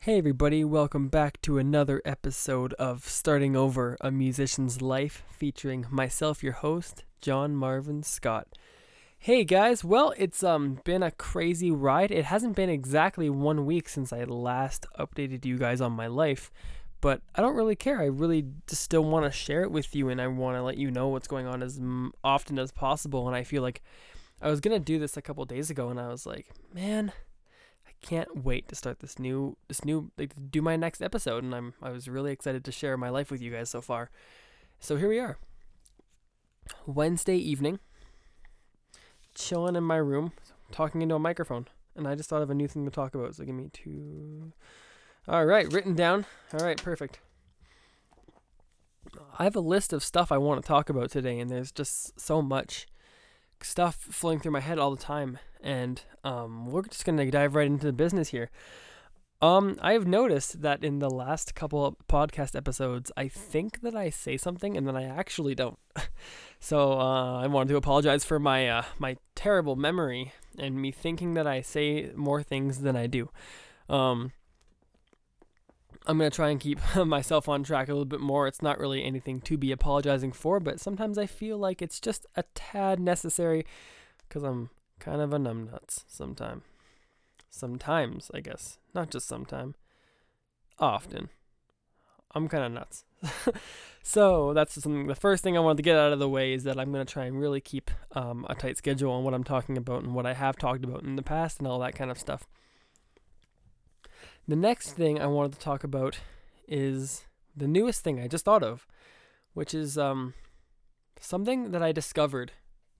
Hey, everybody, welcome back to another episode of Starting Over a Musician's Life featuring myself, your host, John Marvin Scott. Hey guys, well, it's um been a crazy ride. It hasn't been exactly one week since I last updated you guys on my life, but I don't really care. I really just still want to share it with you and I want to let you know what's going on as often as possible. And I feel like I was gonna do this a couple days ago, and I was like, man, can't wait to start this new this new like do my next episode, and I'm I was really excited to share my life with you guys so far. So here we are, Wednesday evening, chilling in my room, talking into a microphone, and I just thought of a new thing to talk about. So give me two. All right, written down. All right, perfect. I have a list of stuff I want to talk about today, and there's just so much stuff flowing through my head all the time, and um, we're just gonna dive right into the business here. Um, I've noticed that in the last couple podcast episodes, I think that I say something and then I actually don't. so uh, I wanted to apologize for my uh, my terrible memory and me thinking that I say more things than I do. Um, I'm gonna try and keep myself on track a little bit more. It's not really anything to be apologizing for, but sometimes I feel like it's just a tad necessary because I'm kind of a numbnuts sometime. Sometimes, I guess, not just sometime. Often, I'm kind of nuts. so that's something. The first thing I wanted to get out of the way is that I'm gonna try and really keep um, a tight schedule on what I'm talking about and what I have talked about in the past and all that kind of stuff. The next thing I wanted to talk about is the newest thing I just thought of, which is um, something that I discovered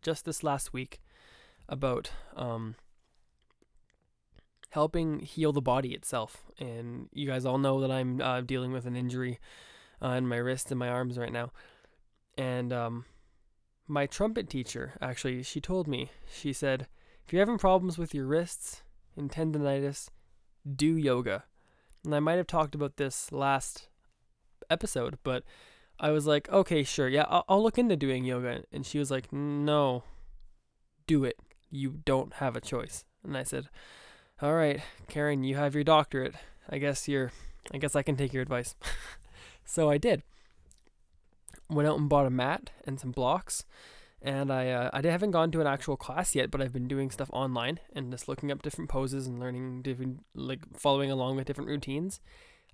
just this last week about um, helping heal the body itself. And you guys all know that I'm uh, dealing with an injury uh, in my wrist and my arms right now. And um, my trumpet teacher, actually, she told me, she said, if you're having problems with your wrists and tendonitis, do yoga. And I might have talked about this last episode, but I was like, okay, sure, yeah, I'll, I'll look into doing yoga. And she was like, no, do it. You don't have a choice. And I said, all right, Karen, you have your doctorate. I guess you're, I guess I can take your advice. so I did. Went out and bought a mat and some blocks and I uh, I haven't gone to an actual class yet, but I've been doing stuff online and just looking up different poses and learning different like following along with different routines.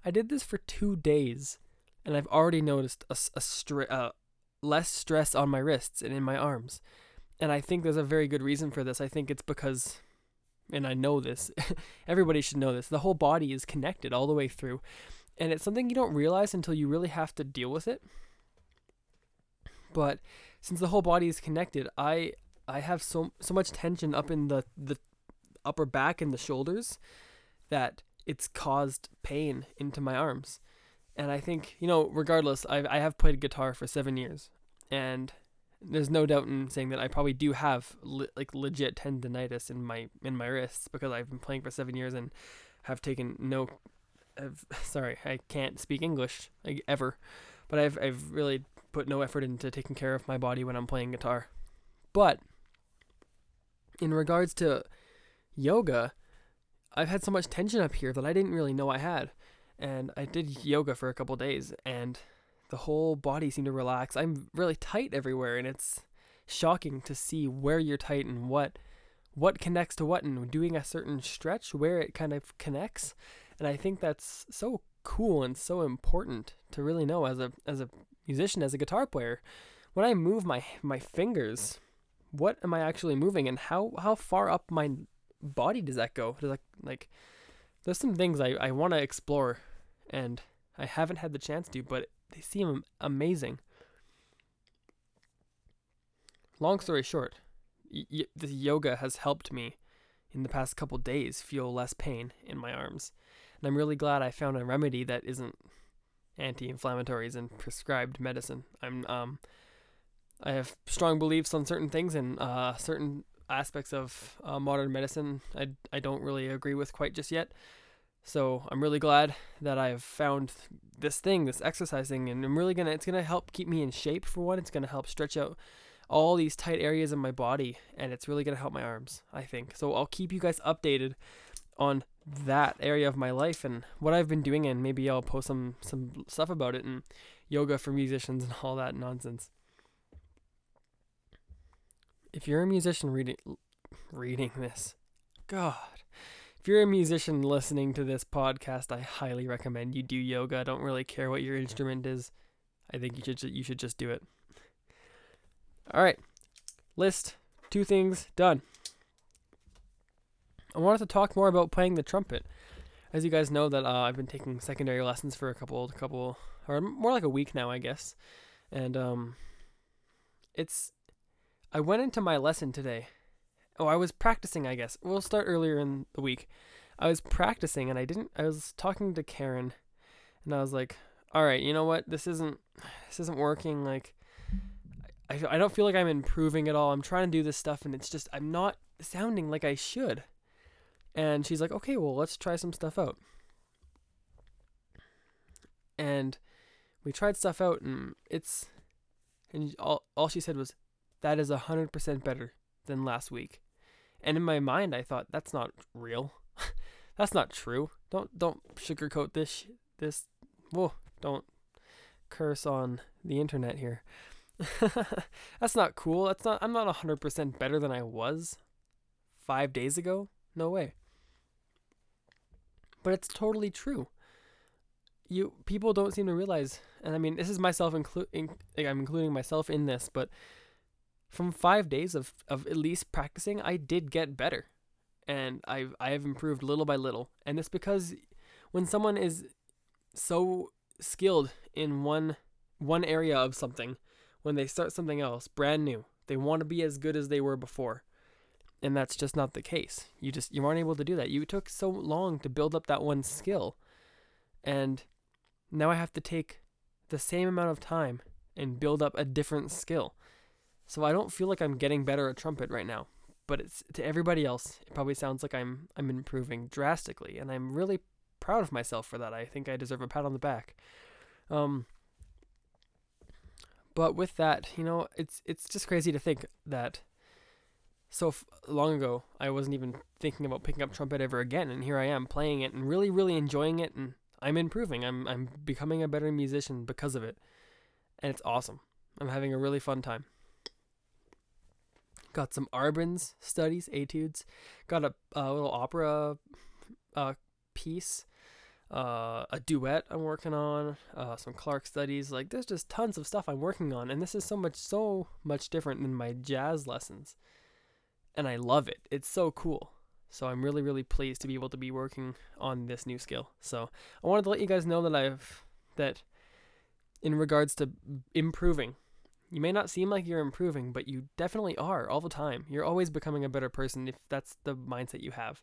I did this for two days, and I've already noticed a, a uh, less stress on my wrists and in my arms, and I think there's a very good reason for this. I think it's because, and I know this, everybody should know this. The whole body is connected all the way through, and it's something you don't realize until you really have to deal with it. But since the whole body is connected, I I have so so much tension up in the the upper back and the shoulders that it's caused pain into my arms. And I think, you know, regardless, I I have played guitar for 7 years and there's no doubt in saying that I probably do have le- like legit tendonitis in my in my wrists because I've been playing for 7 years and have taken no have, sorry, I can't speak English like ever, but I've I've really put no effort into taking care of my body when I'm playing guitar. But in regards to yoga, I've had so much tension up here that I didn't really know I had. And I did yoga for a couple days and the whole body seemed to relax. I'm really tight everywhere and it's shocking to see where you're tight and what what connects to what and doing a certain stretch where it kind of connects. And I think that's so cool and so important to really know as a as a musician, as a guitar player, when I move my my fingers, what am I actually moving, and how how far up my body does that go? Does that like? There's some things I I want to explore, and I haven't had the chance to, but they seem amazing. Long story short, y- the yoga has helped me in the past couple days feel less pain in my arms. And I'm really glad I found a remedy that isn't anti-inflammatories and prescribed medicine. I'm um I have strong beliefs on certain things and uh, certain aspects of uh, modern medicine I, I don't really agree with quite just yet. So I'm really glad that I've found this thing, this exercising, and I'm really gonna it's gonna help keep me in shape for one. It's gonna help stretch out all these tight areas in my body, and it's really gonna help my arms. I think so. I'll keep you guys updated on that area of my life and what I've been doing and maybe I'll post some some stuff about it and yoga for musicians and all that nonsense. If you're a musician reading reading this, God. If you're a musician listening to this podcast, I highly recommend you do yoga. I don't really care what your instrument is. I think you should you should just do it. All right. List two things done. I wanted to talk more about playing the trumpet. As you guys know, that uh, I've been taking secondary lessons for a couple, couple, or more like a week now, I guess. And um, it's. I went into my lesson today. Oh, I was practicing. I guess we'll start earlier in the week. I was practicing, and I didn't. I was talking to Karen, and I was like, "All right, you know what? This isn't. This isn't working. Like, I, I don't feel like I'm improving at all. I'm trying to do this stuff, and it's just I'm not sounding like I should." And she's like, okay, well, let's try some stuff out. And we tried stuff out, and it's, and all, all she said was, that is 100% better than last week. And in my mind, I thought, that's not real. that's not true. Don't, don't sugarcoat this, this, whoa, don't curse on the internet here. that's not cool. That's not, I'm not 100% better than I was five days ago. No way but it's totally true. You people don't seem to realize, and I mean, this is myself including. Like I'm including myself in this, but from five days of of at least practicing, I did get better, and I've I have improved little by little, and it's because when someone is so skilled in one one area of something, when they start something else brand new, they want to be as good as they were before and that's just not the case. You just you aren't able to do that. You took so long to build up that one skill. And now I have to take the same amount of time and build up a different skill. So I don't feel like I'm getting better at trumpet right now, but it's to everybody else, it probably sounds like I'm I'm improving drastically and I'm really proud of myself for that. I think I deserve a pat on the back. Um but with that, you know, it's it's just crazy to think that so f- long ago, I wasn't even thinking about picking up trumpet ever again, and here I am playing it and really, really enjoying it, and I'm improving. I'm I'm becoming a better musician because of it, and it's awesome. I'm having a really fun time. Got some Arban's studies, etudes. Got a, a little opera uh, piece, uh, a duet I'm working on, uh, some Clarke studies. Like there's just tons of stuff I'm working on, and this is so much, so much different than my jazz lessons and I love it. It's so cool. So I'm really, really pleased to be able to be working on this new skill. So I wanted to let you guys know that I've that in regards to improving. You may not seem like you're improving, but you definitely are all the time. You're always becoming a better person if that's the mindset you have.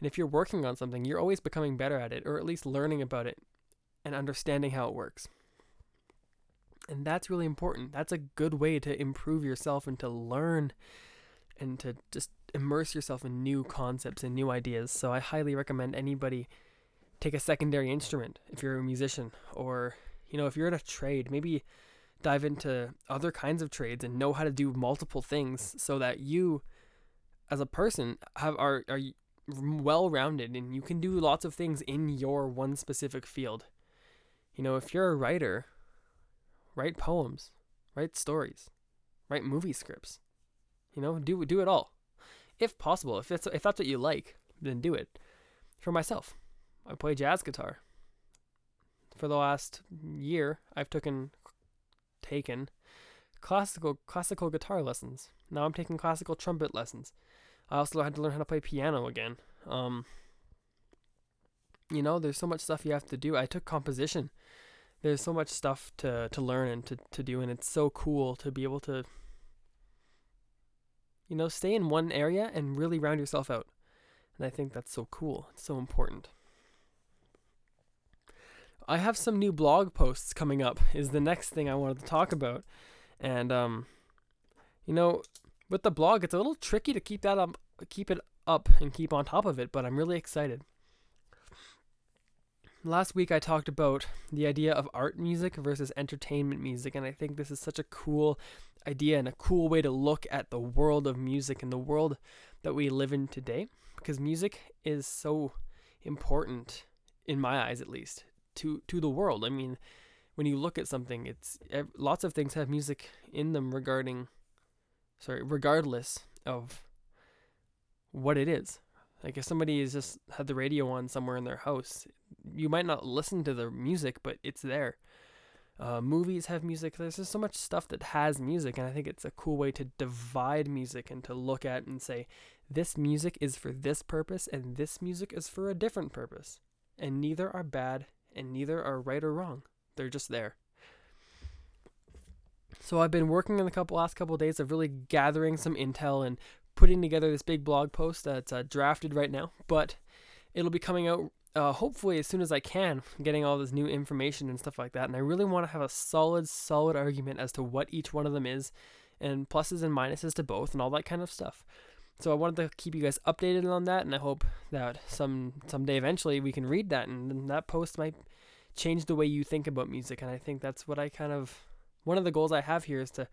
And if you're working on something, you're always becoming better at it, or at least learning about it and understanding how it works. And that's really important. That's a good way to improve yourself and to learn and to just immerse yourself in new concepts and new ideas. So I highly recommend anybody take a secondary instrument if you're a musician or you know if you're in a trade, maybe dive into other kinds of trades and know how to do multiple things so that you as a person have are are well rounded and you can do lots of things in your one specific field. You know, if you're a writer, write poems, write stories, write movie scripts. You know, do do it all, if possible. If that's if that's what you like, then do it. For myself, I play jazz guitar. For the last year, I've taken taken classical classical guitar lessons. Now I'm taking classical trumpet lessons. I also had to learn how to play piano again. Um, you know, there's so much stuff you have to do. I took composition. There's so much stuff to, to learn and to, to do, and it's so cool to be able to you know, stay in one area and really round yourself out. And I think that's so cool. It's so important. I have some new blog posts coming up is the next thing I wanted to talk about. And um you know, with the blog it's a little tricky to keep that up keep it up and keep on top of it, but I'm really excited. Last week I talked about the idea of art music versus entertainment music and I think this is such a cool idea and a cool way to look at the world of music and the world that we live in today because music is so important in my eyes at least to to the world. I mean, when you look at something, it's lots of things have music in them regarding sorry, regardless of what it is. Like if somebody has just had the radio on somewhere in their house, you might not listen to the music, but it's there. Uh, movies have music. There's just so much stuff that has music, and I think it's a cool way to divide music and to look at and say, this music is for this purpose, and this music is for a different purpose. And neither are bad, and neither are right or wrong. They're just there. So I've been working in the couple last couple of days of really gathering some intel and putting together this big blog post that's uh, drafted right now, but it'll be coming out uh, hopefully as soon as I can, getting all this new information and stuff like that. And I really want to have a solid, solid argument as to what each one of them is, and pluses and minuses to both, and all that kind of stuff. So I wanted to keep you guys updated on that, and I hope that some someday eventually we can read that, and that post might change the way you think about music. And I think that's what I kind of one of the goals I have here is to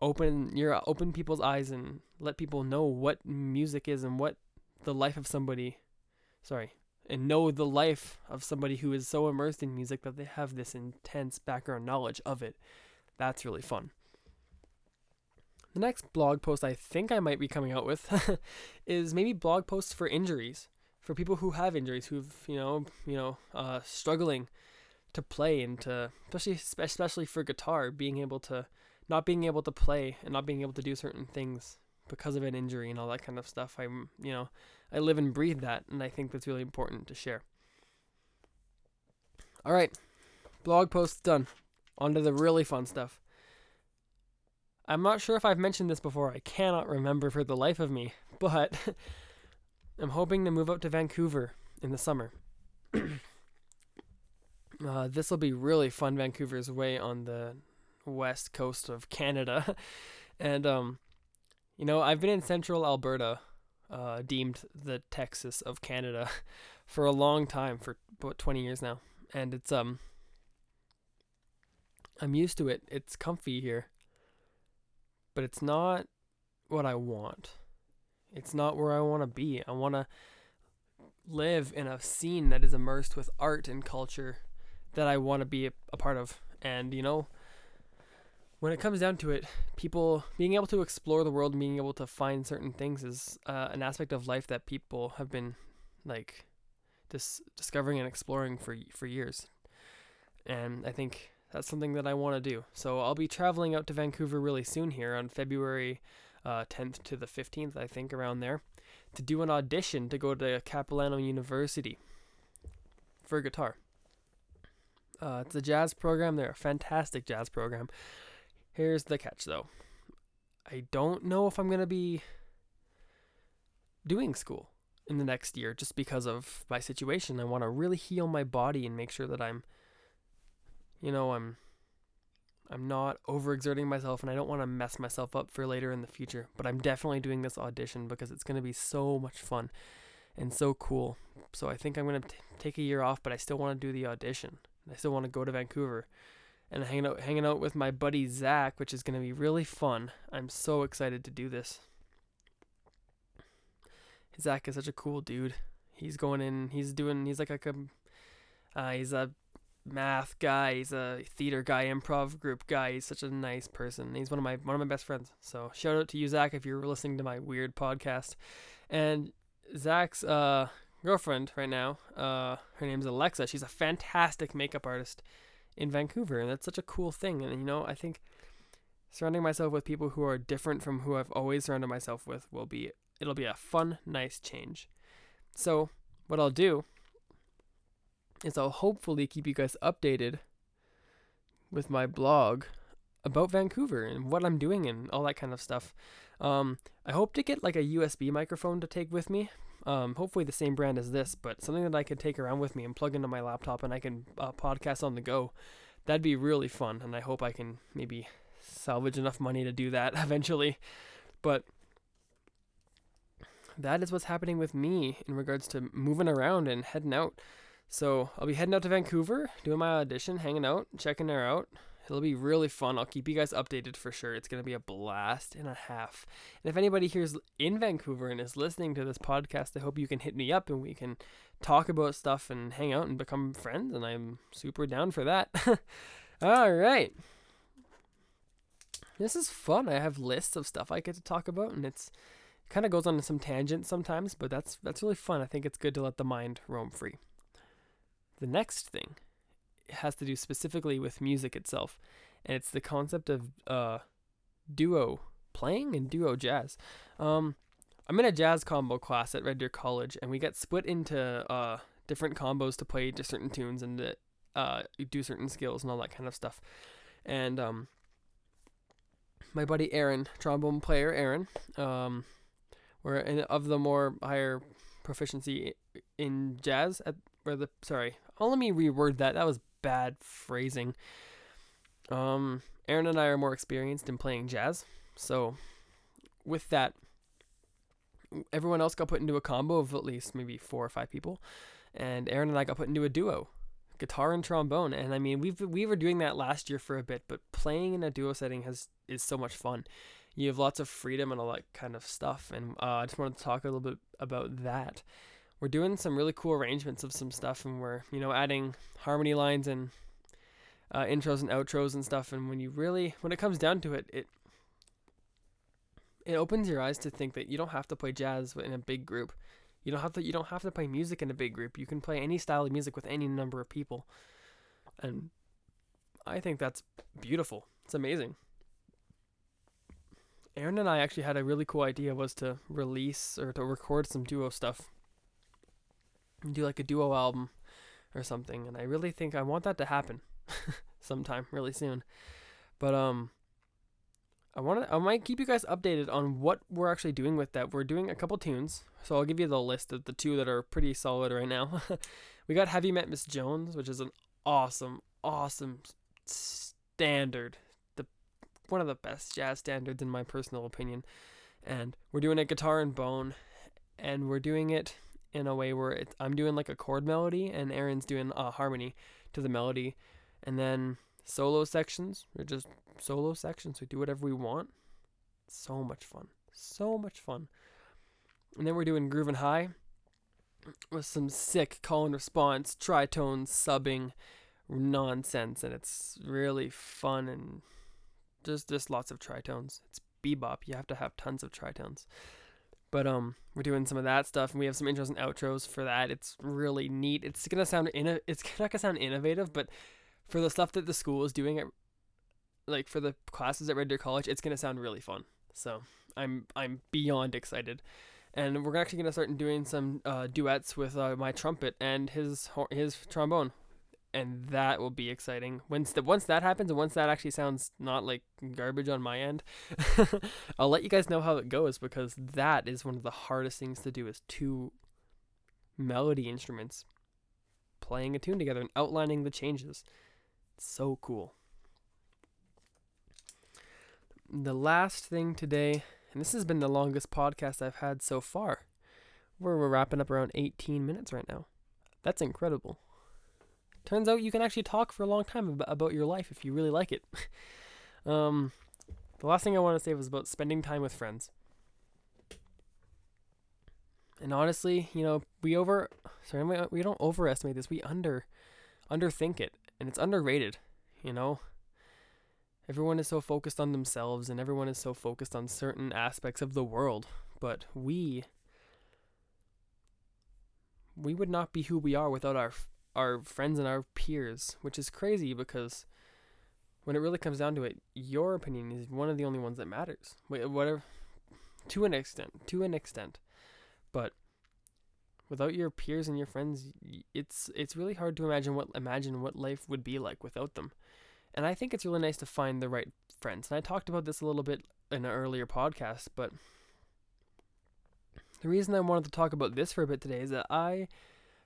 open your open people's eyes and let people know what music is and what the life of somebody sorry and know the life of somebody who is so immersed in music that they have this intense background knowledge of it. That's really fun. The next blog post I think I might be coming out with is maybe blog posts for injuries, for people who have injuries, who've you know you know uh, struggling to play and to especially especially for guitar, being able to not being able to play and not being able to do certain things because of an injury and all that kind of stuff. I'm you know I live and breathe that, and I think that's really important to share. All right, blog post done. On to the really fun stuff. I'm not sure if I've mentioned this before. I cannot remember for the life of me, but I'm hoping to move out to Vancouver in the summer. uh, this will be really fun. Vancouver's way on the west coast of Canada, and um, you know I've been in central Alberta uh, deemed the Texas of Canada for a long time, for about 20 years now. And it's, um, I'm used to it. It's comfy here. But it's not what I want. It's not where I want to be. I want to live in a scene that is immersed with art and culture that I want to be a, a part of. And, you know, when it comes down to it, people being able to explore the world and being able to find certain things is uh, an aspect of life that people have been like dis- discovering and exploring for for years. And I think that's something that I want to do. So I'll be traveling out to Vancouver really soon here on February uh, 10th to the 15th, I think, around there, to do an audition to go to Capilano University for guitar. Uh, it's a jazz program. They're a fantastic jazz program. Here's the catch though. I don't know if I'm going to be doing school in the next year just because of my situation. I want to really heal my body and make sure that I'm you know, I'm I'm not overexerting myself and I don't want to mess myself up for later in the future, but I'm definitely doing this audition because it's going to be so much fun and so cool. So I think I'm going to take a year off, but I still want to do the audition. I still want to go to Vancouver and hanging out hanging out with my buddy Zach, which is gonna be really fun. I'm so excited to do this. Zach is such a cool dude. He's going in. He's doing. He's like a. Uh, he's a math guy. He's a theater guy, improv group guy. He's such a nice person. He's one of my one of my best friends. So shout out to you, Zach, if you're listening to my weird podcast. And Zach's uh, girlfriend right now, uh, her name's Alexa. She's a fantastic makeup artist in Vancouver, and that's such a cool thing. And you know, I think surrounding myself with people who are different from who I've always surrounded myself with will be it'll be a fun, nice change. So, what I'll do is I'll hopefully keep you guys updated with my blog about Vancouver and what I'm doing and all that kind of stuff. Um, I hope to get like a USB microphone to take with me um, hopefully the same brand as this, but something that I could take around with me and plug into my laptop and I can uh, podcast on the go. That'd be really fun, and I hope I can maybe salvage enough money to do that eventually. But that is what's happening with me in regards to moving around and heading out. So I'll be heading out to Vancouver, doing my audition, hanging out, checking her out, It'll be really fun. I'll keep you guys updated for sure. It's going to be a blast and a half. And if anybody here's in Vancouver and is listening to this podcast, I hope you can hit me up and we can talk about stuff and hang out and become friends. And I'm super down for that. All right. This is fun. I have lists of stuff I get to talk about, and it's kind of goes on some tangents sometimes, but that's that's really fun. I think it's good to let the mind roam free. The next thing has to do specifically with music itself, and it's the concept of uh, duo playing and duo jazz. Um, I'm in a jazz combo class at Red Deer College, and we get split into uh, different combos to play to certain tunes and to uh, do certain skills and all that kind of stuff. And um, my buddy Aaron, trombone player Aaron, um, we're in, of the more higher proficiency in jazz at where the sorry. Oh, let me reword that. That was bad phrasing. Um, Aaron and I are more experienced in playing jazz, so with that, everyone else got put into a combo of at least maybe four or five people, and Aaron and I got put into a duo, guitar and trombone. And I mean, we've we were doing that last year for a bit, but playing in a duo setting has is so much fun. You have lots of freedom and all that kind of stuff, and uh, I just wanted to talk a little bit about that we're doing some really cool arrangements of some stuff and we're you know adding harmony lines and uh, intros and outros and stuff and when you really when it comes down to it it it opens your eyes to think that you don't have to play jazz in a big group. You don't have to you don't have to play music in a big group. You can play any style of music with any number of people. And i think that's beautiful. It's amazing. Aaron and i actually had a really cool idea was to release or to record some duo stuff do like a duo album or something and I really think I want that to happen sometime really soon. But um I want to I might keep you guys updated on what we're actually doing with that. We're doing a couple tunes. So I'll give you the list of the two that are pretty solid right now. we got Have You Met Miss Jones, which is an awesome awesome standard. The one of the best jazz standards in my personal opinion. And we're doing a guitar and bone and we're doing it in a way where it, I'm doing like a chord melody and Aaron's doing a harmony to the melody, and then solo sections. We're just solo sections. We do whatever we want. So much fun. So much fun. And then we're doing grooving high with some sick call and response, tritones, subbing nonsense, and it's really fun and just just lots of tritones. It's bebop. You have to have tons of tritones. But um, we're doing some of that stuff, and we have some intros and outros for that. It's really neat. It's gonna sound in it's not gonna sound innovative, but for the stuff that the school is doing, it like for the classes at Red Deer College, it's gonna sound really fun. So I'm I'm beyond excited, and we're actually gonna start doing some uh, duets with uh, my trumpet and his his trombone and that will be exciting. Once the once that happens, and once that actually sounds not like garbage on my end, I'll let you guys know how it goes because that is one of the hardest things to do is two melody instruments playing a tune together and outlining the changes. It's so cool. The last thing today, and this has been the longest podcast I've had so far. We're, we're wrapping up around 18 minutes right now. That's incredible. Turns out you can actually talk for a long time about your life if you really like it. um, the last thing I want to say was about spending time with friends. And honestly, you know, we over sorry, we don't overestimate this. We under underthink it, and it's underrated, you know? Everyone is so focused on themselves and everyone is so focused on certain aspects of the world, but we we would not be who we are without our our friends and our peers, which is crazy because when it really comes down to it, your opinion is one of the only ones that matters. Whatever, to an extent, to an extent, but without your peers and your friends, it's it's really hard to imagine what imagine what life would be like without them. And I think it's really nice to find the right friends. And I talked about this a little bit in an earlier podcast, but the reason I wanted to talk about this for a bit today is that I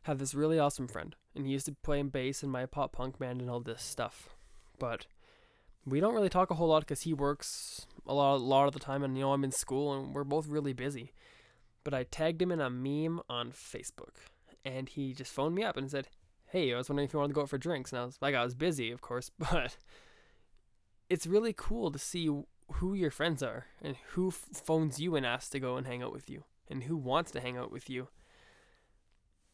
have this really awesome friend, and he used to play in bass in my pop punk band and all this stuff. But we don't really talk a whole lot because he works a lot, a lot of the time, and you know I'm in school, and we're both really busy. But I tagged him in a meme on Facebook, and he just phoned me up and said, "Hey, I was wondering if you wanted to go out for drinks." And I was like, I was busy, of course, but it's really cool to see who your friends are and who phones you and asks to go and hang out with you and who wants to hang out with you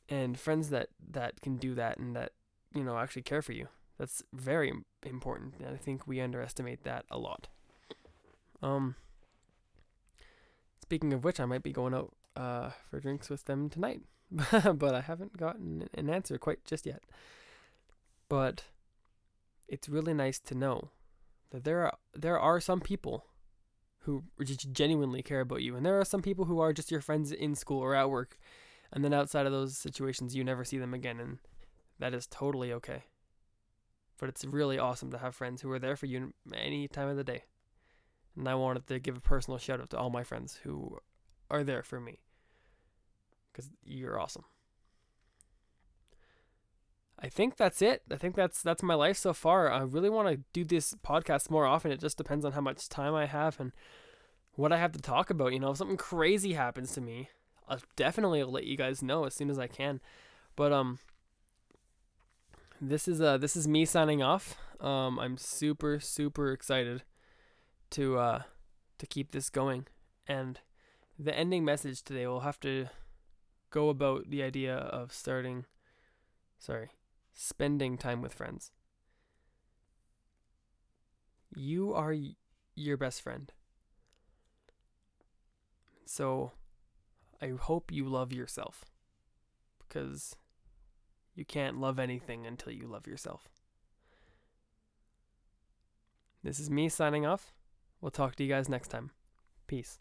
and friends that that can do that and that you know actually care for you. That's very important and i think we underestimate that a lot. Um speaking of which i might be going out uh for drinks with them tonight but i haven't gotten an answer quite just yet. But it's really nice to know that there are there are some people who just genuinely care about you, and there are some people who are just your friends in school or at work, and then outside of those situations, you never see them again, and that is totally okay. But it's really awesome to have friends who are there for you any time of the day. And I wanted to give a personal shout out to all my friends who are there for me. Because you're awesome. I think that's it. I think that's that's my life so far. I really want to do this podcast more often. It just depends on how much time I have and what I have to talk about. You know, if something crazy happens to me, I'll definitely let you guys know as soon as I can. But um, this is uh this is me signing off. Um, I'm super super excited to uh to keep this going, and the ending message today will have to go about the idea of starting. Sorry spending time with friends. You are y- your best friend. So I hope you love yourself because you can't love anything until you love yourself. This is me signing off. We'll talk to you guys next time. Peace.